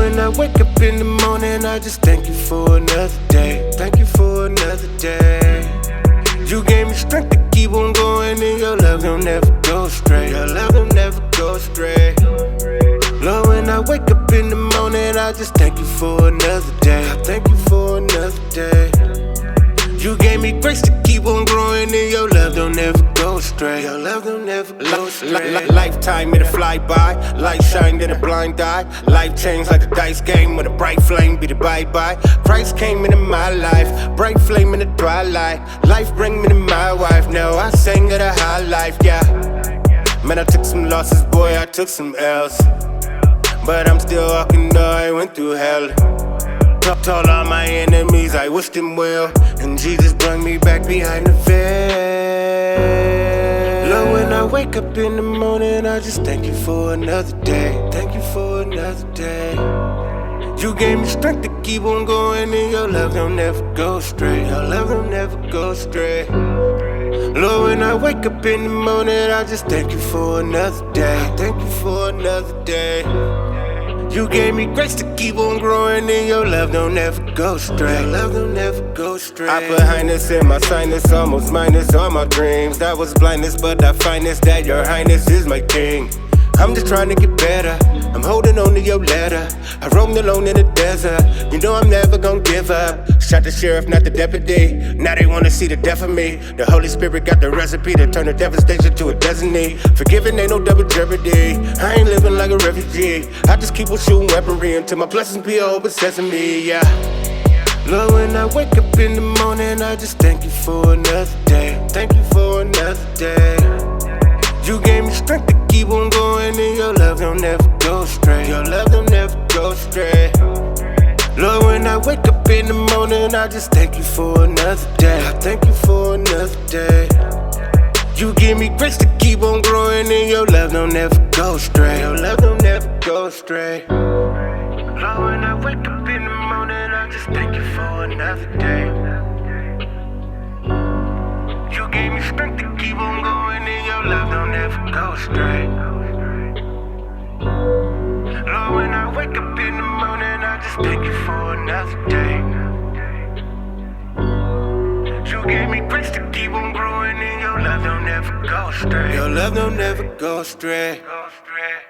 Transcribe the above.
when I wake up in the morning, I just thank you for another day. Thank you for another day. You gave me strength to keep on going, and your love don't ever go astray. Your love don't ever go astray. Lord, when I wake up in the morning, I just thank you for another day. I thank you for another day. You gave me grace to keep on growing, and your love don't ever go astray. Your love don't ever go astray. Li- lifetime it'll fly by, light shine in a blind eye. Life change like a dice game with a bright flame be the bye bye. Christ came into my life, bright flame in the twilight. Life bring me to my wife, now I sing of a high life, yeah. Man, I took some losses, boy, I took some L's. But I'm still walking though I went through hell. To all my enemies, I wished them well. And Jesus brought me back behind the veil. Lord, when I wake up in the morning, I just thank you for another day. Thank you for another day. You gave me strength to keep on going, and your love don't ever go astray. Your love don't ever go astray. Lord, when I wake up in the morning, I just thank you for another day. Thank you for another day. You gave me grace to keep on growing, and your love don't ever go straight. Your love don't ever go straight. I put highness in my sinus, almost minus all my dreams. That was blindness, but I find this that your highness is my king. I'm just trying to get better. I'm holding on to your letter. I roamed alone in the desert. You know I'm never gonna give up. Shot the sheriff, not the deputy. Now they wanna see the death of me. The Holy Spirit got the recipe to turn the devastation to a destiny. Forgiving ain't no double jeopardy. I ain't living like a refugee. I just keep on shooting weaponry until my blessings be all open sesame. Yeah. Lord, when I wake up in the morning, I just thank you for another day. Thank you for another day. You gave me strength to keep on going, and your love don't ever go. Your love don't ever go astray. Lord, when I wake up in the morning, I just thank you for another day. I thank you for another day. You give me grace to keep on growing, and your love don't ever go astray. Your love don't ever go astray. Lord, when I wake up in the morning, I just thank you for another day. You gave me strength to keep on going, and your love don't ever go astray. Just thank you for another day. You gave me grace to keep on growing, and your love don't ever go astray. Your love don't ever go astray. Go astray.